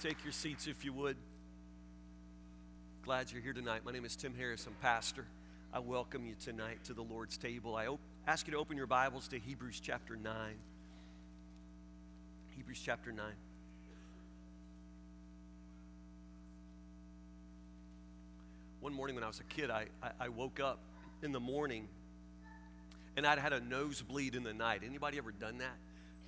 Take your seats if you would. Glad you're here tonight. My name is Tim Harris. I'm pastor. I welcome you tonight to the Lord's table. I op- ask you to open your Bibles to Hebrews chapter 9. Hebrews chapter 9. One morning when I was a kid, I, I, I woke up in the morning and I'd had a nosebleed in the night. Anybody ever done that?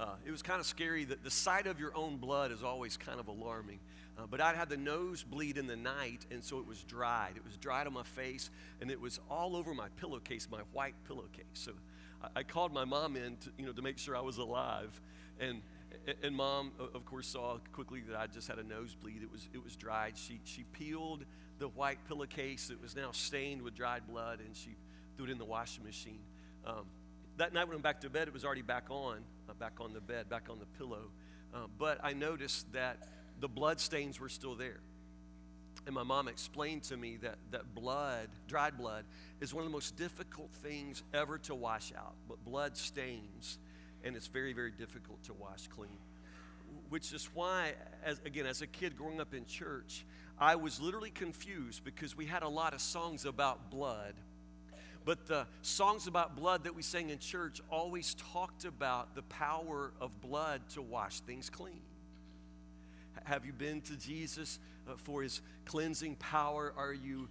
Uh, it was kind of scary that the sight of your own blood is always kind of alarming. Uh, but I'd had the nosebleed in the night, and so it was dried. It was dried on my face, and it was all over my pillowcase, my white pillowcase. So I, I called my mom in, to, you know, to make sure I was alive, and and mom, of course, saw quickly that I just had a nosebleed. It was it was dried. She she peeled the white pillowcase. that was now stained with dried blood, and she threw it in the washing machine. Um, that night when I went back to bed, it was already back on, back on the bed, back on the pillow. Uh, but I noticed that the blood stains were still there. And my mom explained to me that, that blood, dried blood, is one of the most difficult things ever to wash out. But blood stains, and it's very, very difficult to wash clean. Which is why, as, again, as a kid growing up in church, I was literally confused because we had a lot of songs about blood but the songs about blood that we sang in church always talked about the power of blood to wash things clean. Have you been to Jesus uh, for his cleansing power? Are you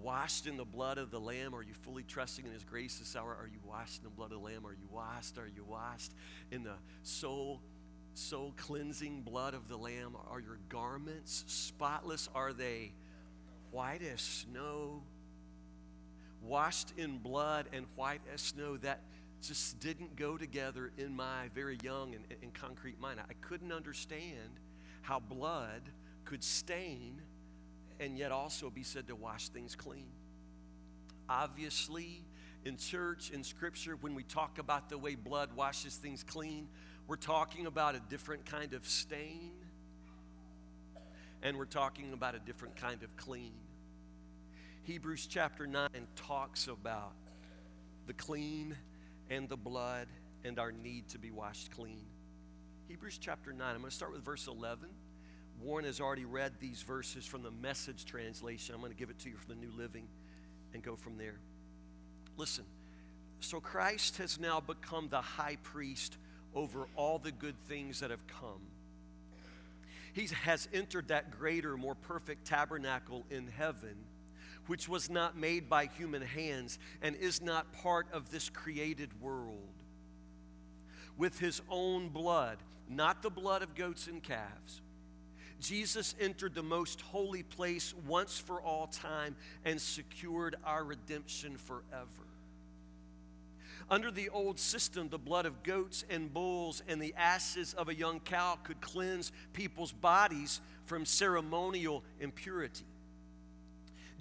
washed in the blood of the Lamb? Are you fully trusting in his grace this hour? Are you washed in the blood of the Lamb? Are you washed? Are you washed in the soul? soul cleansing blood of the Lamb? Are your garments spotless? Are they white as snow? Washed in blood and white as snow, that just didn't go together in my very young and, and concrete mind. I couldn't understand how blood could stain and yet also be said to wash things clean. Obviously, in church, in scripture, when we talk about the way blood washes things clean, we're talking about a different kind of stain and we're talking about a different kind of clean. Hebrews chapter 9 talks about the clean and the blood and our need to be washed clean. Hebrews chapter 9, I'm going to start with verse 11. Warren has already read these verses from the message translation. I'm going to give it to you from the New Living and go from there. Listen, so Christ has now become the high priest over all the good things that have come. He has entered that greater, more perfect tabernacle in heaven which was not made by human hands and is not part of this created world. With his own blood, not the blood of goats and calves, Jesus entered the most holy place once for all time and secured our redemption forever. Under the old system, the blood of goats and bulls and the ashes of a young cow could cleanse people's bodies from ceremonial impurity.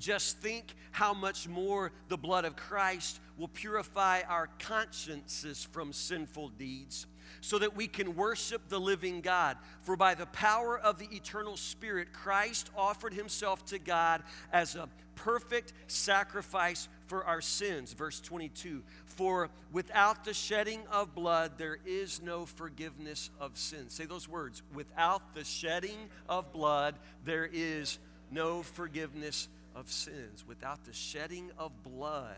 Just think how much more the blood of Christ will purify our consciences from sinful deeds so that we can worship the living God. For by the power of the eternal Spirit, Christ offered himself to God as a perfect sacrifice for our sins. Verse 22 For without the shedding of blood, there is no forgiveness of sins. Say those words. Without the shedding of blood, there is no forgiveness of sins. Without the shedding of blood,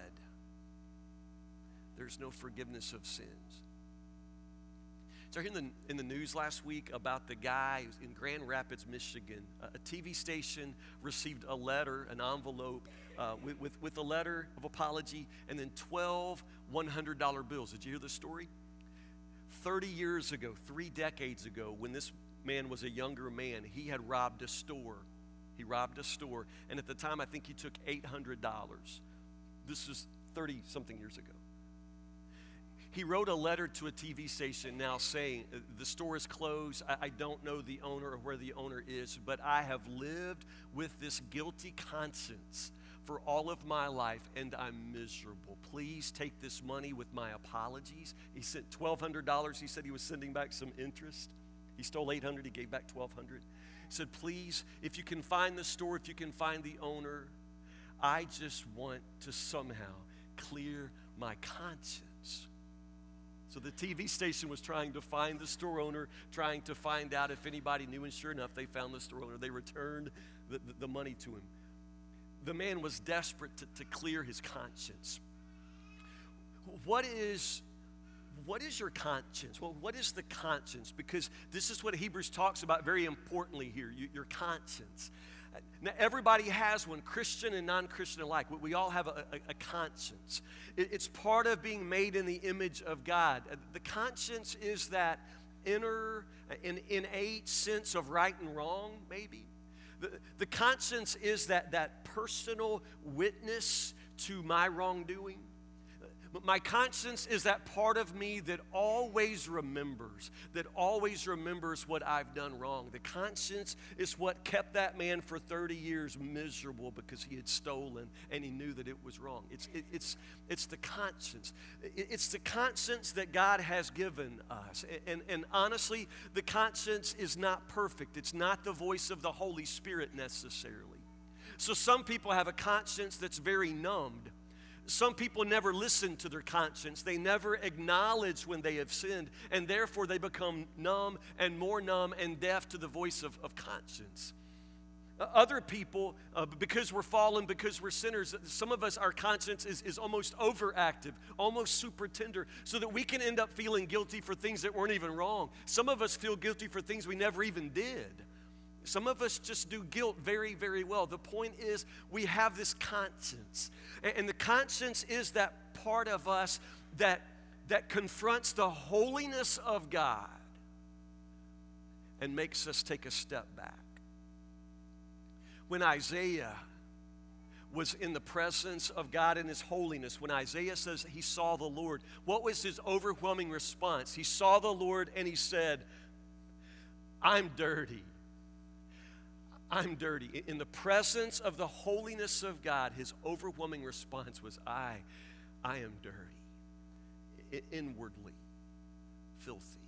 there's no forgiveness of sins. So, I heard in the, in the news last week about the guy in Grand Rapids, Michigan. A, a TV station received a letter, an envelope, uh, with, with, with a letter of apology, and then 12 $100 bills. Did you hear the story? 30 years ago, three decades ago, when this man was a younger man, he had robbed a store he robbed a store, and at the time, I think he took $800. This is 30 something years ago. He wrote a letter to a TV station now saying, uh, The store is closed. I, I don't know the owner or where the owner is, but I have lived with this guilty conscience for all of my life and I'm miserable. Please take this money with my apologies. He sent $1,200. He said he was sending back some interest. He stole 800, he gave back 1200 said, Please, if you can find the store, if you can find the owner, I just want to somehow clear my conscience. So the TV station was trying to find the store owner, trying to find out if anybody knew, and sure enough, they found the store owner. They returned the, the, the money to him. The man was desperate to, to clear his conscience. What is what is your conscience? Well, what is the conscience? Because this is what Hebrews talks about very importantly here your conscience. Now, everybody has one, Christian and non Christian alike. We all have a, a, a conscience. It, it's part of being made in the image of God. Uh, the conscience is that inner, an innate sense of right and wrong, maybe. The, the conscience is that, that personal witness to my wrongdoing. But my conscience is that part of me that always remembers, that always remembers what I've done wrong. The conscience is what kept that man for 30 years miserable because he had stolen and he knew that it was wrong. It's, it, it's, it's the conscience. It, it's the conscience that God has given us. And, and honestly, the conscience is not perfect, it's not the voice of the Holy Spirit necessarily. So some people have a conscience that's very numbed. Some people never listen to their conscience. They never acknowledge when they have sinned, and therefore they become numb and more numb and deaf to the voice of, of conscience. Uh, other people, uh, because we're fallen, because we're sinners, some of us, our conscience is, is almost overactive, almost super tender, so that we can end up feeling guilty for things that weren't even wrong. Some of us feel guilty for things we never even did. Some of us just do guilt very, very well. The point is, we have this conscience. And the conscience is that part of us that, that confronts the holiness of God and makes us take a step back. When Isaiah was in the presence of God in his holiness, when Isaiah says he saw the Lord, what was his overwhelming response? He saw the Lord and he said, I'm dirty. I'm dirty. In the presence of the holiness of God, his overwhelming response was, I, I am dirty, inwardly filthy.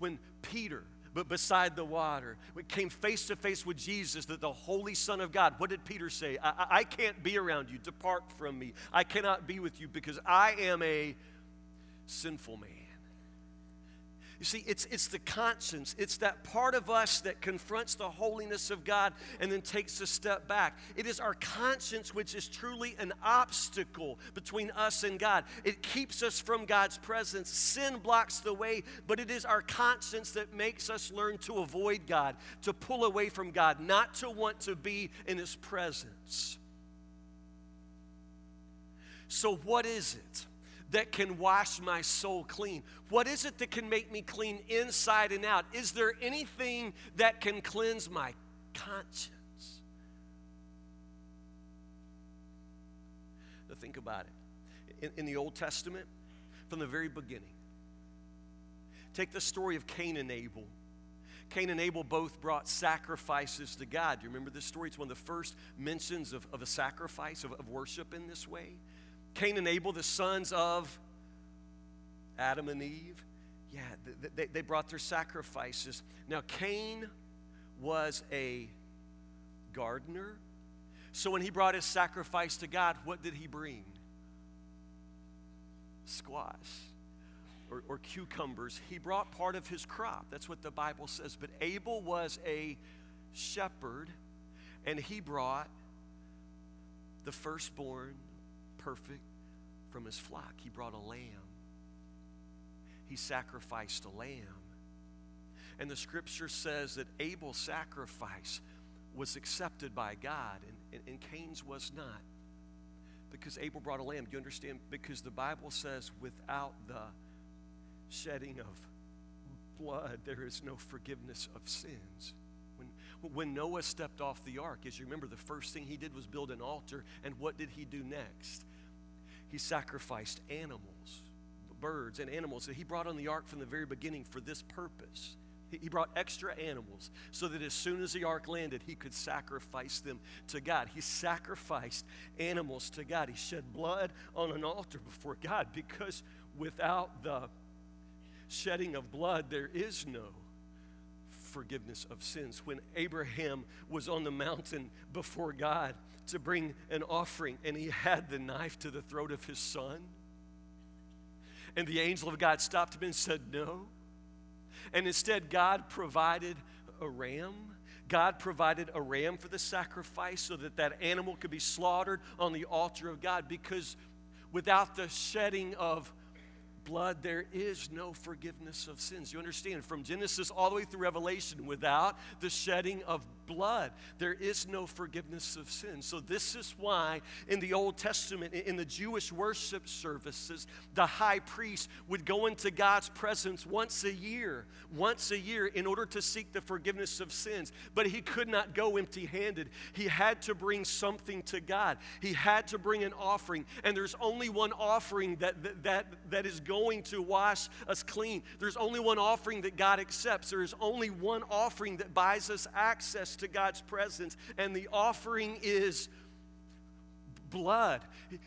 When Peter, but beside the water, came face to face with Jesus, the, the Holy Son of God, what did Peter say? I, I can't be around you. Depart from me. I cannot be with you because I am a sinful man. You see, it's, it's the conscience, it's that part of us that confronts the holiness of God and then takes a step back. It is our conscience which is truly an obstacle between us and God. It keeps us from God's presence. Sin blocks the way, but it is our conscience that makes us learn to avoid God, to pull away from God, not to want to be in His presence. So, what is it? That can wash my soul clean? What is it that can make me clean inside and out? Is there anything that can cleanse my conscience? Now, think about it. In, in the Old Testament, from the very beginning, take the story of Cain and Abel. Cain and Abel both brought sacrifices to God. Do you remember this story? It's one of the first mentions of, of a sacrifice, of, of worship in this way. Cain and Abel, the sons of Adam and Eve, yeah, they, they brought their sacrifices. Now, Cain was a gardener. So when he brought his sacrifice to God, what did he bring? Squash or, or, cucumbers. He brought part of his crop. That's what the Bible says. But Abel was a shepherd, and he brought the firstborn perfect from his flock. He brought a lamb. He sacrificed a lamb. And the scripture says that Abel's sacrifice was accepted by God and, and, and Cain's was not. Because Abel brought a lamb. Do you understand? Because the Bible says without the shedding of blood, there is no forgiveness of sins. When, when Noah stepped off the ark, as you remember, the first thing he did was build an altar. And what did he do next? He sacrificed animals, birds, and animals that he brought on the ark from the very beginning for this purpose. He brought extra animals so that as soon as the ark landed, he could sacrifice them to God. He sacrificed animals to God. He shed blood on an altar before God because without the shedding of blood, there is no forgiveness of sins. When Abraham was on the mountain before God, to bring an offering, and he had the knife to the throat of his son. And the angel of God stopped him and said, No. And instead, God provided a ram. God provided a ram for the sacrifice so that that animal could be slaughtered on the altar of God because without the shedding of blood, there is no forgiveness of sins. You understand? From Genesis all the way through Revelation, without the shedding of blood, there is no forgiveness of sins. So, this is why in the Old Testament, in the Jewish worship services, the high priest would go into God's presence once a year, once a year, in order to seek the forgiveness of sins. But he could not go empty handed. He had to bring something to God, he had to bring an offering. And there's only one offering that, that, that, that is going to wash us clean. There's only one offering that God accepts. There is only one offering that buys us access to God's presence, and the offering is blood.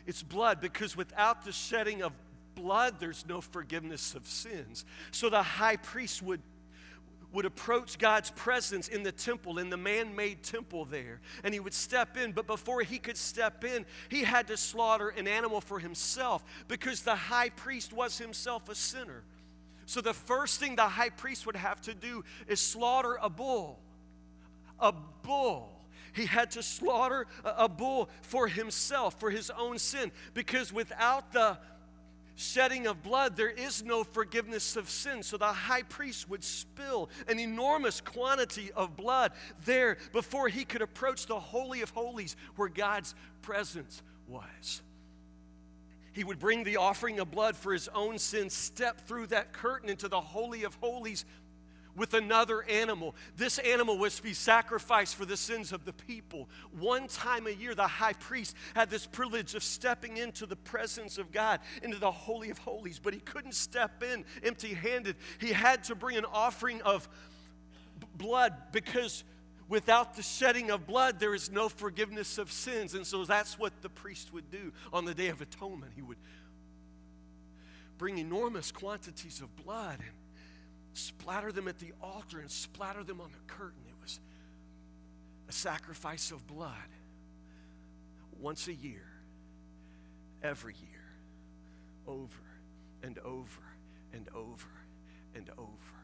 It's blood because without the shedding of blood, there's no forgiveness of sins. So the high priest would would approach God's presence in the temple, in the man made temple there, and he would step in. But before he could step in, he had to slaughter an animal for himself because the high priest was himself a sinner. So the first thing the high priest would have to do is slaughter a bull a bull. He had to slaughter a, bull for himself, for his own sin, because without the shedding of blood, there is no forgiveness of sin. So the high priest would spill an enormous quantity of blood there before he could approach the Holy of Holies where God's presence was. He would bring the offering of blood for his own sin, step through that curtain into the Holy of Holies with another animal. This animal was to be sacrificed for the sins of the people. One time a year, the high priest had this privilege of stepping into the presence of God, into the Holy of Holies, but he couldn't step in empty handed. He had to bring an offering of blood because without the shedding of blood, there is no forgiveness of sins. And so that's what the priest would do on the Day of Atonement. He would bring enormous quantities of blood and splatter them at the altar and splatter them on the curtain. It was a sacrifice of blood once a year, every year, over and over and over and over.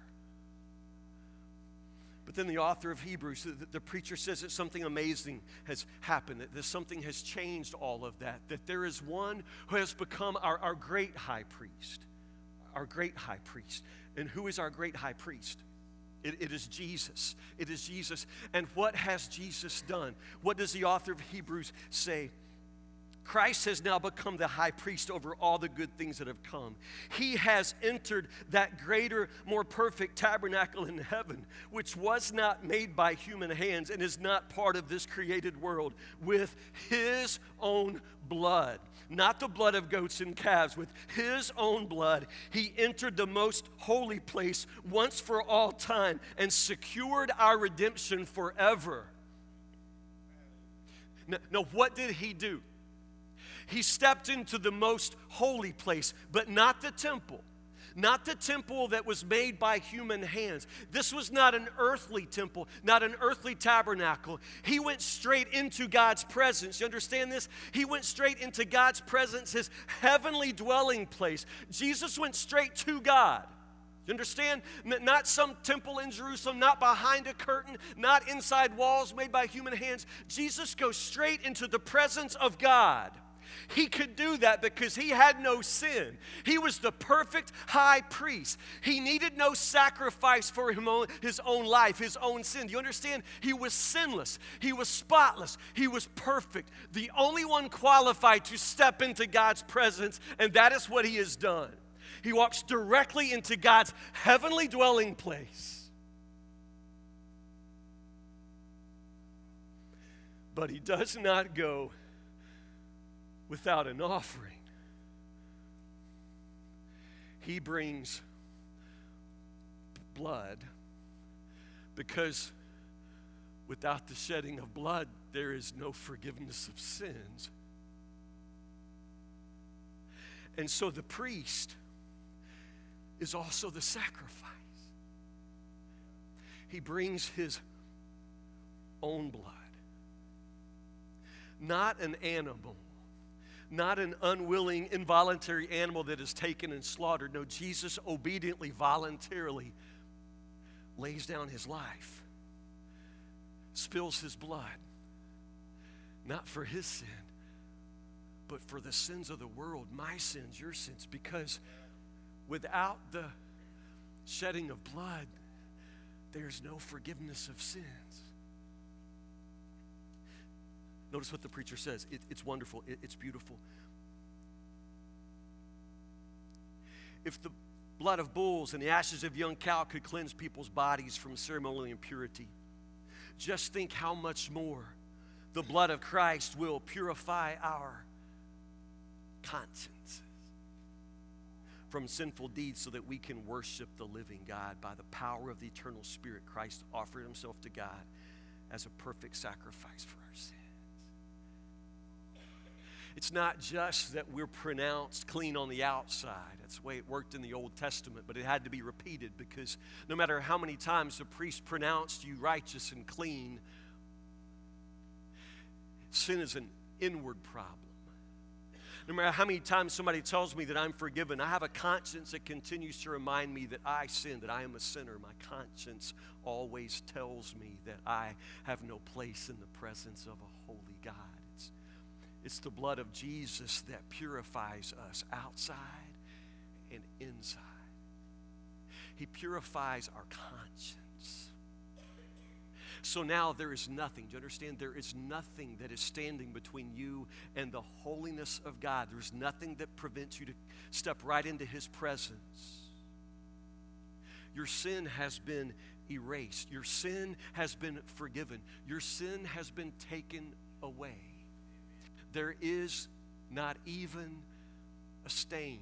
But then the author of Hebrews, the, the, preacher says that something amazing has happened, that something has changed all of that, that there is one who has become our, our great high priest, our great high priest. And who is our great high priest? It, it is Jesus. It is Jesus. And what has Jesus done? What does the author of Hebrews say? Christ has now become the high priest over all the good things that have come. He has entered that greater, more perfect tabernacle in heaven, which was not made by human hands and is not part of this created world, with his own blood not the blood of goats and calves. With his own blood, he entered the most holy place once for all time and secured our redemption forever. Now, now, what did he do? He stepped into the most holy place, but not the temple not the temple that was made by human hands. This was not an earthly temple, not an earthly tabernacle. He went straight into God's presence. You understand this? He went straight into God's presence, his heavenly dwelling place. Jesus went straight to God. You understand? Not some temple in Jerusalem, not behind a curtain, not inside walls made by human hands. Jesus goes straight into the presence of God. He could do that because he had no sin. He was the perfect high priest. He needed no sacrifice for his own life, his own sin. Do you understand? He was sinless, he was spotless, he was perfect. The only one qualified to step into God's presence, and that is what he has done. He walks directly into God's heavenly dwelling place. But he does not go without an offering. He brings blood because without the shedding of blood, there is no forgiveness of sins. And so the priest is also the sacrifice. He brings his own blood, not an animal not an unwilling, involuntary animal that is taken and slaughtered. No, Jesus obediently, voluntarily lays down his life, spills his blood, not for his sin, but for the sins of the world, my sins, your sins, because without the shedding of blood, there's no forgiveness of sins. Notice what the preacher says. It, it's wonderful, it, it's beautiful. If the blood of bulls and the ashes of young cow could cleanse people's bodies from ceremonial impurity, just think how much more the blood of Christ will purify our consciences from sinful deeds so that we can worship the living God by the power of the eternal Spirit. Christ offered himself to God as a perfect sacrifice for our sins. It's not just that we're pronounced clean on the outside. That's the way it worked in the Old Testament, but it had to be repeated because no matter how many times the priest pronounced you righteous and clean, sin is an inward problem. No matter how many times somebody tells me that I'm forgiven, I have a conscience that continues to remind me that I sin, that I am a sinner. My conscience always tells me that I have no place in the presence of a holy God. It's, the blood of Jesus that purifies us outside and inside. He purifies our conscience. So now there is nothing. Do you understand? There is nothing that is standing between you and the holiness of God. There's nothing that prevents you to step right into His presence. Your sin has been erased, your sin has been forgiven, your sin has been taken away. There is not even a stain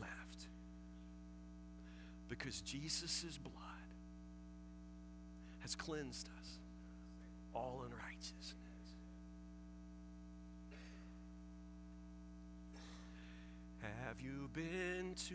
left because Jesus' blood has cleansed us all unrighteousness. Have you been to